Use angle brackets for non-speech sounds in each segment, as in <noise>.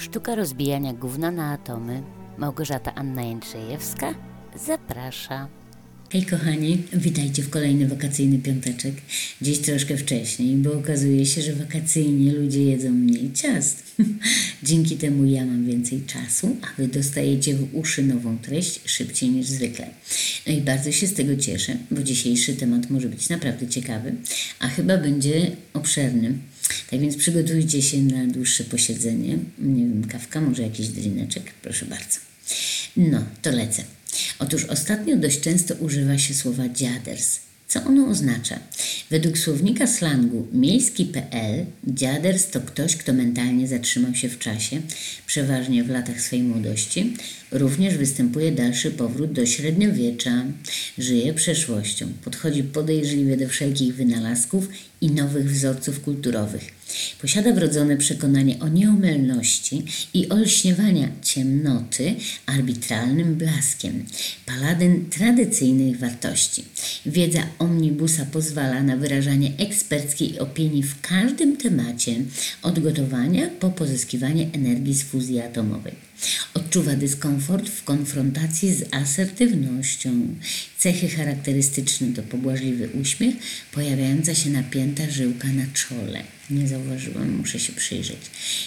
Sztuka rozbijania gówna na atomy. Małgorzata Anna Jędrzejewska zaprasza. Hej kochani, witajcie w kolejny wakacyjny piąteczek. Dziś troszkę wcześniej, bo okazuje się, że wakacyjnie ludzie jedzą mniej ciast. <laughs> Dzięki temu ja mam więcej czasu, a wy dostajecie w uszy nową treść szybciej niż zwykle. No i bardzo się z tego cieszę, bo dzisiejszy temat może być naprawdę ciekawy, a chyba będzie obszerny. Tak więc przygotujcie się na dłuższe posiedzenie. Nie wiem, kawka, może jakiś drineczek, proszę bardzo. No, to lecę. Otóż ostatnio dość często używa się słowa dziaders. Co ono oznacza? Według słownika slangu miejski.pl dziaders to ktoś, kto mentalnie zatrzymał się w czasie, przeważnie w latach swojej młodości. Również występuje dalszy powrót do średniowiecza. Żyje przeszłością, podchodzi podejrzliwie do wszelkich wynalazków i nowych wzorców kulturowych. Posiada wrodzone przekonanie o nieomylności i olśniewania ciemnoty arbitralnym blaskiem. Paladyn tradycyjnych wartości. Wiedza omnibusa pozwala na wyrażanie eksperckiej opinii w każdym temacie, od gotowania po pozyskiwanie energii z fuzji atomowej. Odczuwa dyskomfort w konfrontacji z asertywnością. Cechy charakterystyczne to pobłażliwy uśmiech, pojawiająca się napięta żyłka na czole. Nie zauważyłam, muszę się przyjrzeć.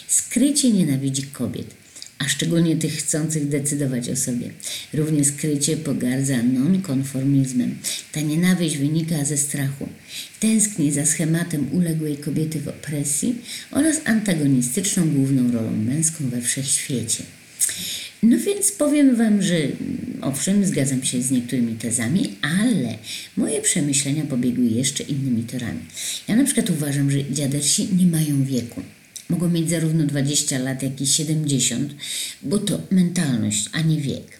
Skrycie nienawidzi kobiet a szczególnie tych chcących decydować o sobie. Równie skrycie pogardza nonkonformizmem. Ta nienawiść wynika ze strachu. Tęskni za schematem uległej kobiety w opresji oraz antagonistyczną główną rolą męską we wszechświecie. No więc powiem Wam, że owszem, zgadzam się z niektórymi tezami, ale moje przemyślenia pobiegły jeszcze innymi torami. Ja na przykład uważam, że dziadersi nie mają wieku. Mogą mieć zarówno 20 lat, jak i 70, bo to mentalność, a nie wiek.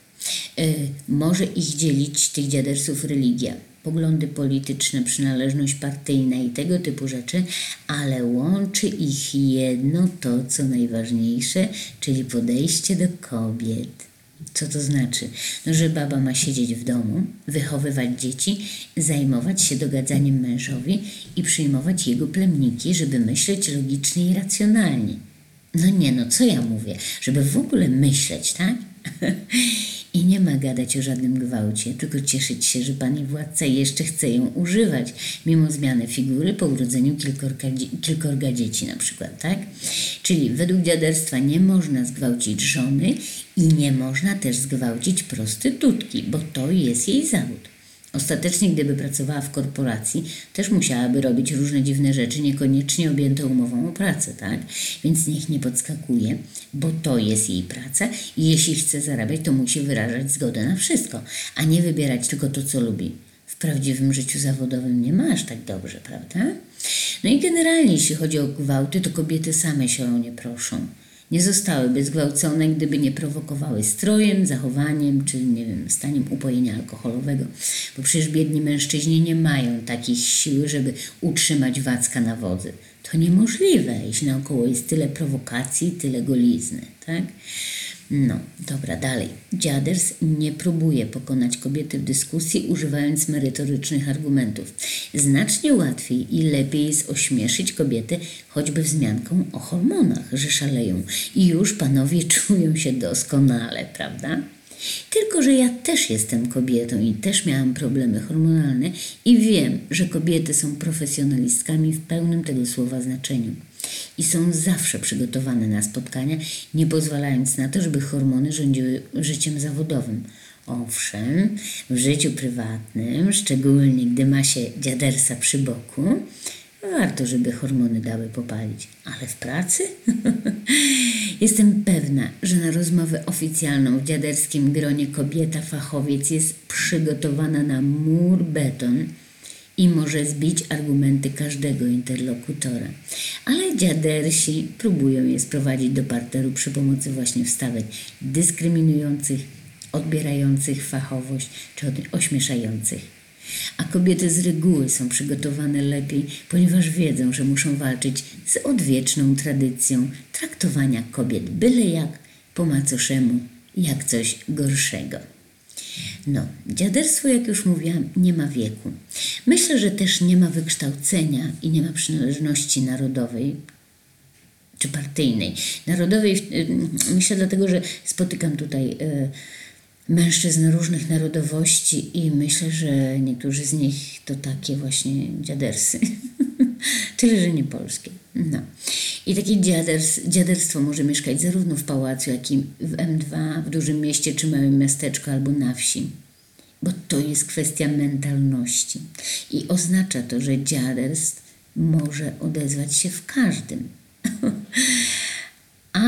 Yy, może ich dzielić, tych dziadersów, religia poglądy polityczne, przynależność partyjna i tego typu rzeczy, ale łączy ich jedno to, co najważniejsze, czyli podejście do kobiet. Co to znaczy? No, że baba ma siedzieć w domu, wychowywać dzieci, zajmować się dogadzaniem mężowi i przyjmować jego plemniki, żeby myśleć logicznie i racjonalnie. No nie, no co ja mówię? Żeby w ogóle myśleć, tak? <laughs> I nie ma gadać o żadnym gwałcie, tylko cieszyć się, że pani władca jeszcze chce ją używać, mimo zmiany figury po urodzeniu kilkorga, kilkorga dzieci na przykład, tak? Czyli według dziaderstwa nie można zgwałcić żony i nie można też zgwałcić prostytutki, bo to jest jej zawód. Ostatecznie, gdyby pracowała w korporacji, też musiałaby robić różne dziwne rzeczy, niekoniecznie objęte umową o pracę, tak? Więc niech nie podskakuje, bo to jest jej praca i jeśli chce zarabiać, to musi wyrażać zgodę na wszystko, a nie wybierać tylko to, co lubi. W prawdziwym życiu zawodowym nie ma aż tak dobrze, prawda? No i generalnie, jeśli chodzi o gwałty, to kobiety same się o nie proszą nie zostałyby zgwałcone, gdyby nie prowokowały strojem, zachowaniem czy, nie wiem, staniem upojenia alkoholowego. Bo przecież biedni mężczyźni nie mają takich sił, żeby utrzymać wacka na wodzy. To niemożliwe, jeśli naokoło jest tyle prowokacji, tyle golizny, tak? No, dobra, dalej. Dziaders nie próbuje pokonać kobiety w dyskusji, używając merytorycznych argumentów. Znacznie łatwiej i lepiej jest ośmieszyć kobiety choćby wzmianką o hormonach, że szaleją. I już panowie <laughs> czują się doskonale, prawda? Tylko, że ja też jestem kobietą i też miałam problemy hormonalne i wiem, że kobiety są profesjonalistkami w pełnym tego słowa znaczeniu i są zawsze przygotowane na spotkania, nie pozwalając na to, żeby hormony rządziły życiem zawodowym. Owszem, w życiu prywatnym, szczególnie gdy ma się dziadersa przy boku, warto, żeby hormony dały popalić, ale w pracy? <laughs> Jestem pewna, że na rozmowę oficjalną w dziaderskim gronie kobieta fachowiec jest przygotowana na mur beton i może zbić argumenty każdego interlokutora. Ale dziadersi próbują je sprowadzić do parteru przy pomocy właśnie wstawek dyskryminujących, odbierających fachowość czy ośmieszających. A kobiety z reguły są przygotowane lepiej, ponieważ wiedzą, że muszą walczyć z odwieczną tradycją traktowania kobiet byle jak, po macoszemu, jak coś gorszego. No, dziaderstwo, jak już mówiłam, nie ma wieku. Myślę, że też nie ma wykształcenia i nie ma przynależności narodowej, czy partyjnej. Narodowej, y, myślę dlatego, że spotykam tutaj y, mężczyzn różnych narodowości i myślę, że niektórzy z nich to takie właśnie dziadersy. <laughs> Tyle, że nie polskie. No. I takie dziaders, dziaderstwo może mieszkać zarówno w pałacu, jak i w M2, w dużym mieście czy małym miasteczku albo na wsi. Bo to jest kwestia mentalności. I oznacza to, że dziaderstw może odezwać się w każdym. <laughs>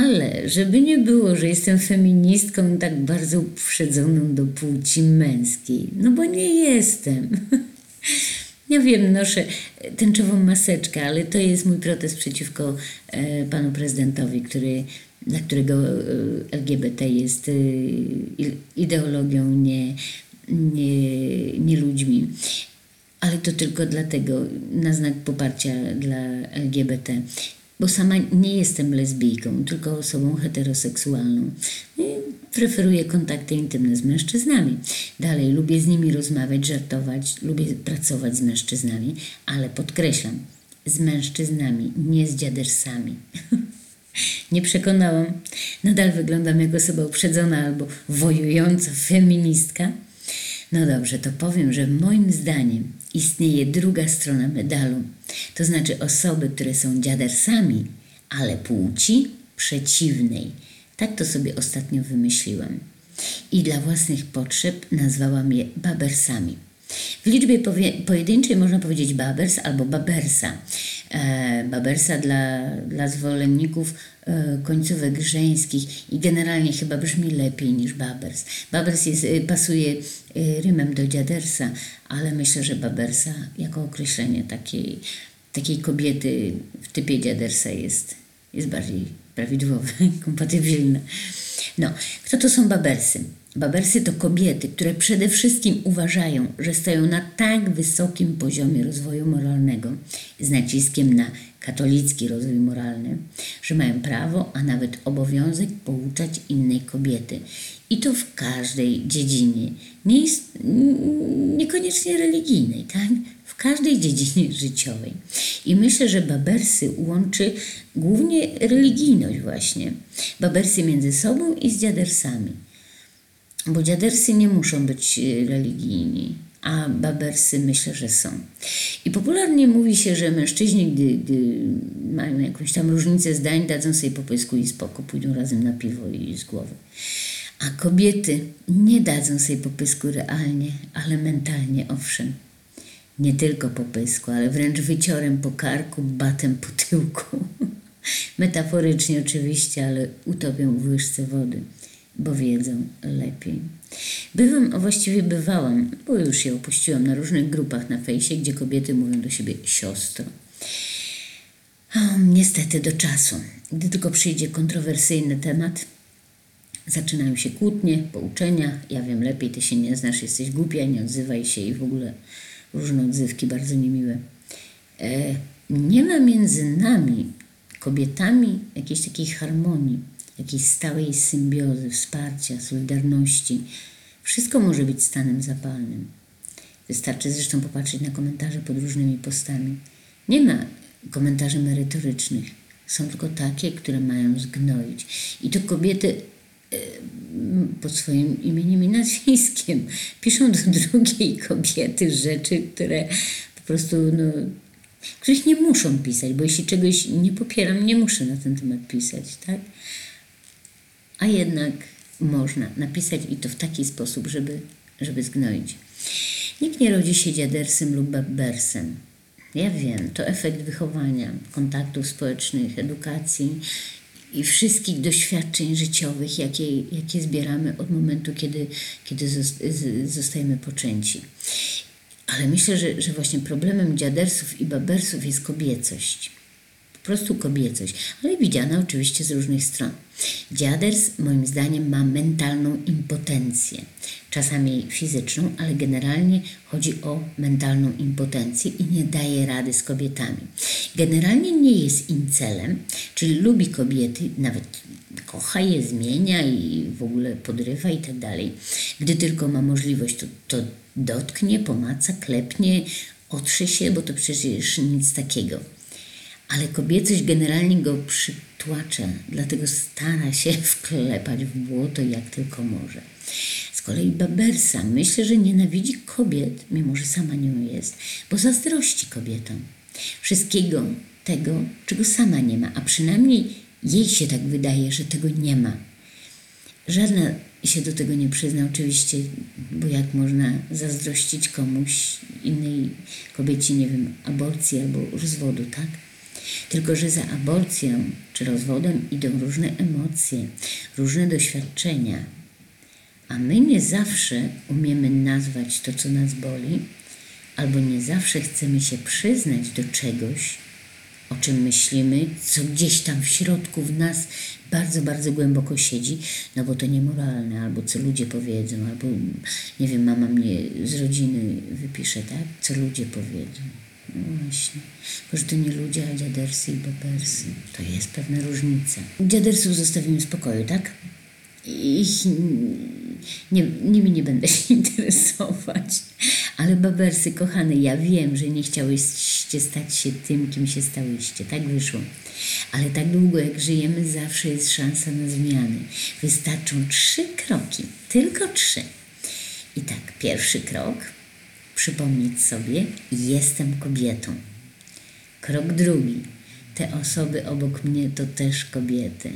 Ale żeby nie było, że jestem feministką tak bardzo uprzedzoną do płci męskiej, no bo nie jestem. <laughs> Ja wiem, noszę tęczową maseczkę, ale to jest mój protest przeciwko e, panu prezydentowi, który, dla którego e, LGBT jest e, ideologią, nie, nie, nie ludźmi. Ale to tylko dlatego, na znak poparcia dla LGBT bo sama nie jestem lesbijką, tylko osobą heteroseksualną. Preferuję kontakty intymne z mężczyznami. Dalej lubię z nimi rozmawiać, żartować, lubię pracować z mężczyznami, ale podkreślam, z mężczyznami, nie z dziadersami. <laughs> nie przekonałam. Nadal wyglądam jak osoba uprzedzona albo wojująca feministka. No dobrze, to powiem, że moim zdaniem istnieje druga strona medalu. To znaczy osoby, które są dziadersami, ale płci przeciwnej. Tak to sobie ostatnio wymyśliłam. I dla własnych potrzeb nazwałam je babersami. W liczbie pojedynczej można powiedzieć babers albo babersa. E, babersa dla, dla zwolenników e, końcówek żeńskich i generalnie chyba brzmi lepiej niż babers. Babers jest, e, pasuje rymem do dziadersa, ale myślę, że babersa jako określenie takiej, takiej kobiety w typie dziadersa jest, jest bardziej prawidłowe, <laughs> kompatybilne. No, kto to są babersy? Babersy to kobiety, które przede wszystkim uważają, że stoją na tak wysokim poziomie rozwoju moralnego, z naciskiem na katolicki rozwój moralny, że mają prawo, a nawet obowiązek pouczać innej kobiety. I to w każdej dziedzinie, nie jest, niekoniecznie religijnej, tak? w każdej dziedzinie <laughs> życiowej. I myślę, że babersy łączy głównie religijność właśnie. Babersy między sobą i z dziadersami bo dziadersy nie muszą być e, religijni, a babersy myślę, że są. I popularnie mówi się, że mężczyźni, gdy, gdy mają jakąś tam różnicę zdań, dadzą sobie po pysku i spoko, pójdą razem na piwo i z głowy. A kobiety nie dadzą sobie po pysku realnie, ale mentalnie owszem. Nie tylko po pysku, ale wręcz wyciorem po karku, batem po tyłku. <laughs> Metaforycznie oczywiście, ale utopią w łyżce wody bo wiedzą lepiej. Bywam, a właściwie bywałam, bo już je opuściłam na różnych grupach na fejsie, gdzie kobiety mówią do siebie siostro. O, niestety do czasu. Gdy tylko przyjdzie kontrowersyjny temat, zaczynają się kłótnie, pouczenia. Ja wiem lepiej, ty się nie znasz, jesteś głupia, nie odzywaj się i w ogóle różne odzywki bardzo niemiłe. E, nie ma między nami, kobietami, jakiejś takiej harmonii jakiejś stałej symbiozy, wsparcia, solidarności. Wszystko może być stanem zapalnym. Wystarczy zresztą popatrzeć na komentarze pod różnymi postami. Nie ma komentarzy merytorycznych. Są tylko takie, które mają zgnoić. I to kobiety e, pod swoim imieniem i nazwiskiem <laughs> piszą do drugiej kobiety rzeczy, które po prostu, no, których nie muszą pisać, bo jeśli czegoś nie popieram, nie muszę na ten temat pisać, tak? A jednak można napisać i to w taki sposób, żeby, żeby zgnoić. Nikt nie rodzi się dziadersem lub babbersem. Ja wiem, to efekt wychowania, kontaktów społecznych, edukacji i wszystkich doświadczeń życiowych, jakie, jakie zbieramy od momentu, kiedy, kiedy zostajemy poczęci. Ale myślę, że, że właśnie problemem dziadersów i babersów jest kobiecość prostu kobiecość, ale widziana oczywiście z różnych stron. Dziaders moim zdaniem ma mentalną impotencję, czasami fizyczną, ale generalnie chodzi o mentalną impotencję i nie daje rady z kobietami. Generalnie nie jest incelem, czyli lubi kobiety, nawet kocha je, zmienia i w ogóle podrywa i tak dalej. Gdy tylko ma możliwość, to, to dotknie, pomaca, klepnie, otrze się, bo to przecież nic takiego Ale kobiecość generalnie go przytłacza, dlatego stara się <laughs> wklepać w błoto jak tylko może. Z kolei Babersa myślę, że nienawidzi kobiet, mimo że sama nią jest, bo zazdrości kobietom. Wszystkiego tego, czego sama nie ma, a przynajmniej jej się tak wydaje, że tego nie ma. Żadna się do tego nie przyzna, oczywiście, bo jak można zazdrościć komuś, innej kobiecie, nie wiem, aborcji albo rozwodu, tak? Tylko, że za aborcją czy rozwodem idą różne emocje, różne doświadczenia, a my nie zawsze umiemy nazwać to, co nas boli, albo nie zawsze chcemy się przyznać do czegoś, o czym myślimy, co gdzieś tam w środku w nas bardzo, bardzo głęboko siedzi, no bo to niemoralne, albo co ludzie powiedzą, albo nie wiem, mama mnie z rodziny wypisze, tak? Co ludzie powiedzą. Właśnie. Tylko, że to nie ludzie, a dziadersy i babersy. To jest pewna różnica. Dziadersów zostawimy w spokoju, tak? Ich nie, nimi nie będę się <laughs> interesować. Ale babersy, kochane, ja wiem, że nie chciałyście stać się tym, kim się stałyście. Tak wyszło. Ale tak długo jak żyjemy, zawsze jest szansa na zmiany. Wystarczą trzy kroki, tylko trzy. I tak, pierwszy krok, przypomnieć sobie, jestem kobietą. Krok drugi, te osoby obok mnie to też kobiety.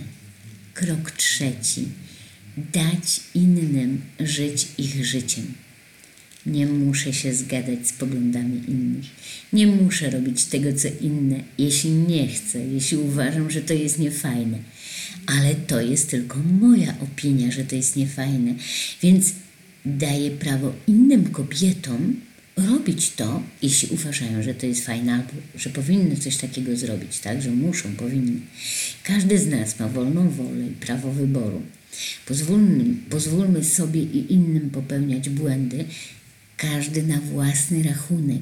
Krok trzeci, dać innym żyć ich życiem. Nie muszę się zgadzać z poglądami innych. Nie muszę robić tego, co inne, jeśli nie chcę, jeśli uważam, że to jest niefajne. Ale to jest tylko moja opinia, że to jest niefajne. Więc daję prawo innym kobietom robić to, jeśli uważają, że to jest fajne, albo że powinny coś takiego zrobić, tak? Że muszą, powinny. Każdy z nas ma wolną wolę i prawo wyboru. Pozwólmy, pozwólmy sobie i innym popełniać błędy, każdy na własny rachunek.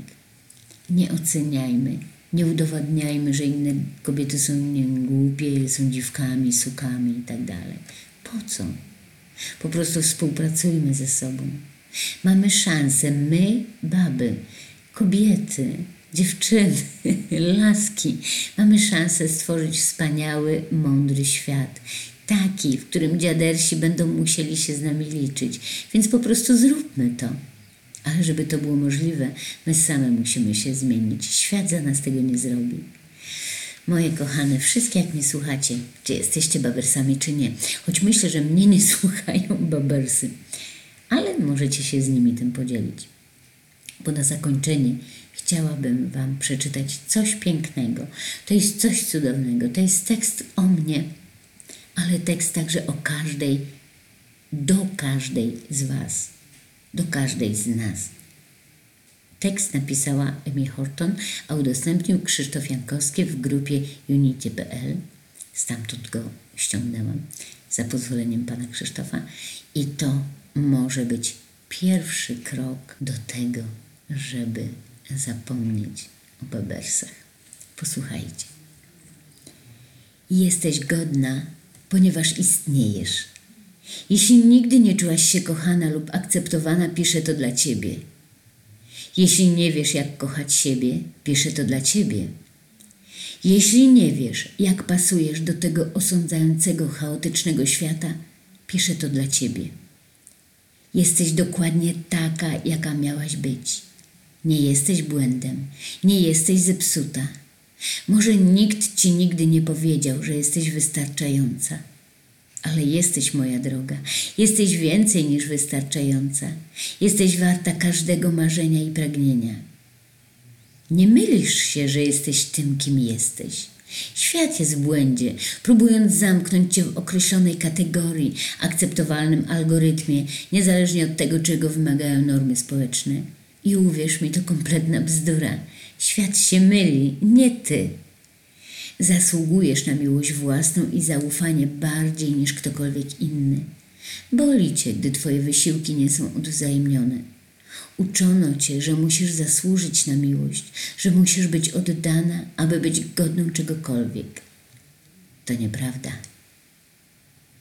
Nie oceniajmy, nie udowadniajmy, że inne kobiety są nie głupie, są dziwkami, sukami i tak. Po co? Po prostu współpracujmy ze sobą. Mamy szansę, my, baby, kobiety, dziewczyny, <laughs> laski, mamy szansę stworzyć wspaniały, mądry świat. Taki, w którym dziadersi będą musieli się z nami liczyć. Więc po prostu zróbmy to. Ale żeby to było możliwe, my same musimy się zmienić. Świat za nas tego nie zrobi. Moje kochane, wszystkie jak mnie słuchacie, czy jesteście babersami, czy nie, choć myślę, że mnie nie <laughs> słuchają babersy, ale możecie się z nimi tym podzielić. Bo na zakończenie chciałabym Wam przeczytać coś pięknego. To jest coś cudownego. To jest tekst o mnie, ale tekst także o każdej, do każdej z Was do każdej z nas. Tekst napisała Emi Horton, a udostępnił Krzysztof Jankowski w grupie unity.pl. Stamtąd go ściągnęłam za pozwoleniem pana Krzysztofa. I to może być pierwszy krok do tego, żeby zapomnieć o Bebersach. Posłuchajcie. Jesteś godna, ponieważ istniejesz jeśli nigdy nie czułaś się kochana lub akceptowana, piszę to dla ciebie. Jeśli nie wiesz, jak kochać siebie, piszę to dla ciebie. Jeśli nie wiesz, jak pasujesz do tego osądzającego, chaotycznego świata, piszę to dla ciebie. Jesteś dokładnie taka, jaka miałaś być. Nie jesteś błędem, nie jesteś zepsuta. Może nikt ci nigdy nie powiedział, że jesteś wystarczająca ale jesteś moja droga, jesteś więcej niż wystarczająca. Jesteś warta każdego marzenia i pragnienia. Nie mylisz się, że jesteś tym, kim jesteś. Świat jest w błędzie, próbując zamknąć cię w określonej kategorii, akceptowalnym algorytmie, niezależnie od tego, czego wymagają normy społeczne. I uwierz mi, to kompletna bzdura. Świat się myli, nie ty. Zasługujesz na miłość własną i zaufanie bardziej niż ktokolwiek inny. Boli cię, gdy twoje wysiłki nie są odwzajemnione. Uczono cię, że musisz zasłużyć na miłość, że musisz być oddana, aby być godną czegokolwiek. To nieprawda.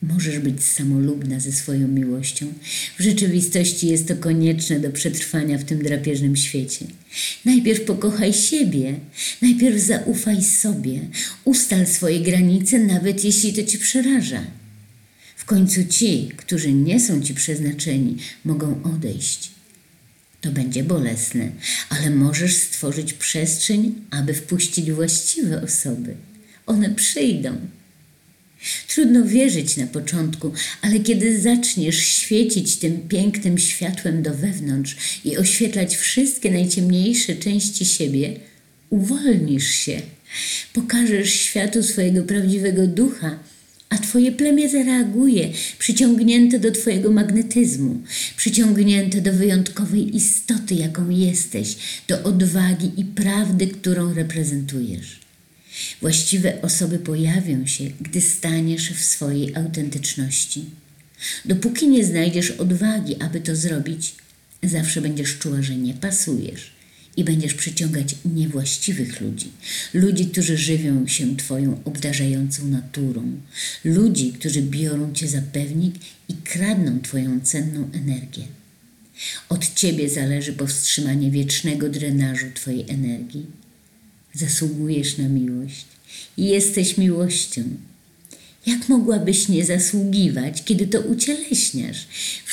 Możesz być samolubna ze swoją miłością. W rzeczywistości jest to konieczne do przetrwania w tym drapieżnym świecie. Najpierw pokochaj siebie, najpierw zaufaj sobie, ustal swoje granice, nawet jeśli to ci przeraża. W końcu ci, którzy nie są ci przeznaczeni, mogą odejść. To będzie bolesne, ale możesz stworzyć przestrzeń, aby wpuścić właściwe osoby. One przyjdą. Trudno wierzyć na początku, ale kiedy zaczniesz świecić tym pięknym światłem do wewnątrz i oświetlać wszystkie najciemniejsze części siebie, uwolnisz się, pokażesz światu swojego prawdziwego ducha, a Twoje plemię zareaguje, przyciągnięte do Twojego magnetyzmu, przyciągnięte do wyjątkowej istoty, jaką jesteś, do odwagi i prawdy, którą reprezentujesz. Właściwe osoby pojawią się, gdy staniesz w swojej autentyczności. Dopóki nie znajdziesz odwagi, aby to zrobić, zawsze będziesz czuła, że nie pasujesz i będziesz przyciągać niewłaściwych ludzi. Ludzi, którzy żywią się Twoją obdarzającą naturą. Ludzi, którzy biorą Cię za pewnik i kradną Twoją cenną energię. Od Ciebie zależy powstrzymanie wiecznego drenażu Twojej energii zasługujesz na miłość i jesteś miłością. Jak mogłabyś nie zasługiwać, kiedy to ucieleśniasz?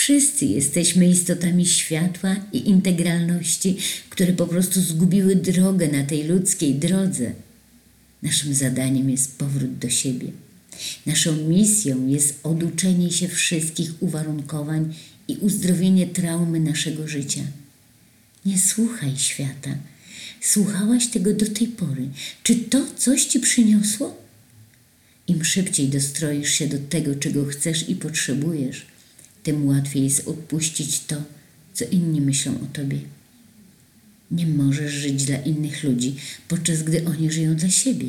Wszyscy jesteśmy istotami światła i integralności, które po prostu zgubiły drogę na tej ludzkiej drodze. Naszym zadaniem jest powrót do siebie. Naszą misją jest oduczenie się wszystkich uwarunkowań i uzdrowienie traumy naszego życia. Nie słuchaj świata Słuchałaś tego do tej pory. Czy to coś ci przyniosło? Im szybciej dostroisz się do tego, czego chcesz i potrzebujesz, tym łatwiej jest odpuścić to, co inni myślą o tobie. Nie możesz żyć dla innych ludzi, podczas gdy oni żyją dla siebie.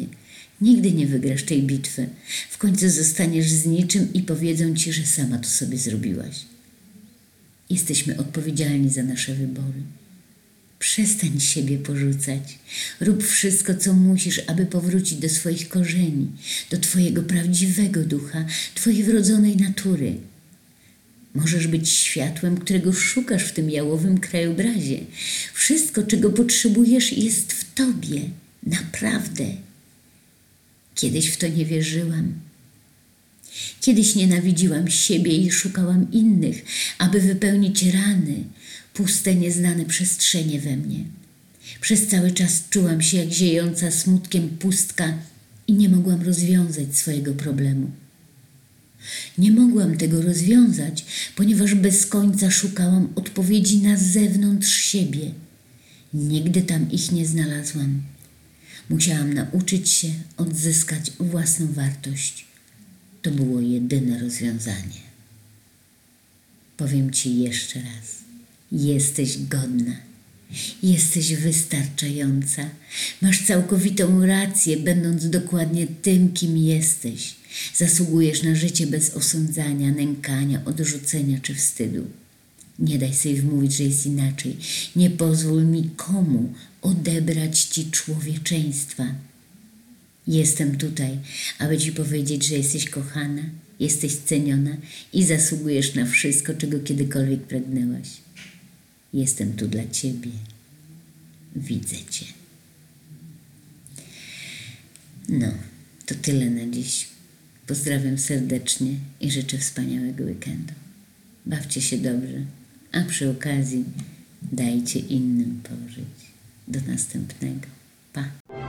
Nigdy nie wygrasz tej bitwy. W końcu zostaniesz z niczym i powiedzą ci, że sama to sobie zrobiłaś. Jesteśmy odpowiedzialni za nasze wybory. Przestań siebie porzucać. Rób wszystko, co musisz, aby powrócić do swoich korzeni, do Twojego prawdziwego ducha, Twojej wrodzonej natury. Możesz być światłem, którego szukasz w tym jałowym krajobrazie. Wszystko, czego potrzebujesz, jest w Tobie. Naprawdę. Kiedyś w to nie wierzyłam. Kiedyś nienawidziłam siebie i szukałam innych, aby wypełnić rany, puste, nieznane przestrzenie we mnie. Przez cały czas czułam się jak ziejąca smutkiem pustka i nie mogłam rozwiązać swojego problemu. Nie mogłam tego rozwiązać, ponieważ bez końca szukałam odpowiedzi na zewnątrz siebie. Nigdy tam ich nie znalazłam. Musiałam nauczyć się odzyskać własną wartość. To było jedyne rozwiązanie. Powiem Ci jeszcze raz. Jesteś godna. Jesteś wystarczająca. Masz całkowitą rację, będąc dokładnie tym, kim jesteś. Zasługujesz na życie bez osądzania, nękania, odrzucenia czy wstydu. Nie daj sobie wmówić, że jest inaczej. Nie pozwól nikomu odebrać ci człowieczeństwa. Jestem tutaj, aby ci powiedzieć, że jesteś kochana, jesteś ceniona i zasługujesz na wszystko, czego kiedykolwiek pragnęłaś. Jestem tu dla Ciebie. Widzę Cię. No, to tyle na dziś. Pozdrawiam serdecznie i życzę wspaniałego weekendu. Bawcie się dobrze, a przy okazji dajcie innym pożyć. Do następnego. Pa.